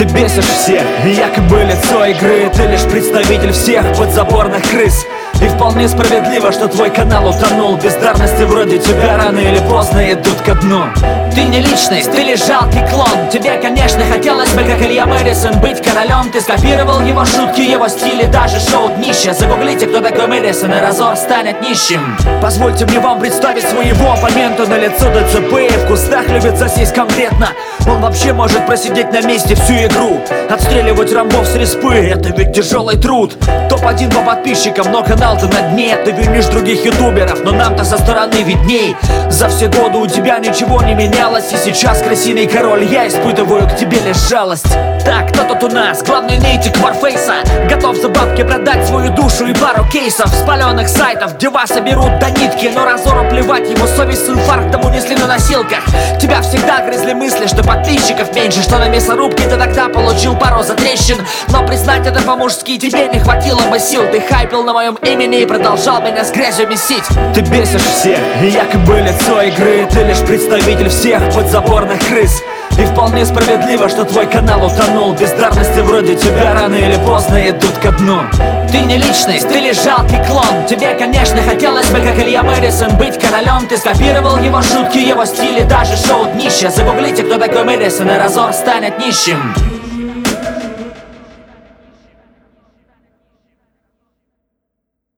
Ты бесишь всех, якобы лицо игры Ты лишь представитель всех подзаборных крыс и вполне справедливо, что твой канал утонул. Бездарности вроде тебя рано или поздно идут ко дну. Ты не личность, ты лишь жалкий клон. Тебе, конечно, хотелось бы, как Илья Мэдисон, быть королем. Ты скопировал его шутки, его стили, даже шоу днище Загуглите, кто такой Мэдисон, и разор станет нищим. Позвольте мне вам представить своего оппонента. На лицо ДЦП И в кустах любит засесть конкретно. Он вообще может просидеть на месте всю игру. Отстреливать рамбов с респы, это ведь тяжелый труд. Топ-1 по подписчикам, но канал ты на дне Ты винишь других ютуберов, но нам-то со стороны видней. За все годы у тебя ничего не менялось И сейчас, крысиный король, я испытываю к тебе лишь жалость. Так, кто тут у нас? Главный нытик Варфейса Готов за бабки продать свою душу и пару кейсов Спаленных сайтов, где вас соберут до нитки Но разору плевать, его совесть с инфарктом унесли на носилках. Тебя всегда грызли мысли, что подписчиков меньше Что на мясорубке ты тогда получил пару затрещин. Но признать это по-мужски тебе не хватило бы сил Ты хайпил на моем имени и продолжал меня с грязью месить. Ты бесишь всех, якобы лицо игры. Ты лишь представитель всех подзаборных крыс. И вполне справедливо, что твой канал утонул. Бездарности вроде тебя рано или поздно идут ко дну. Ты не личность, ты лишь жалкий клон. Тебе, конечно, хотелось бы, как Илья Мэдисон, быть королем. Ты скопировал его шутки, его стили, даже шоу днище Загуглите, кто такой Мэдисон, и разор станет нищим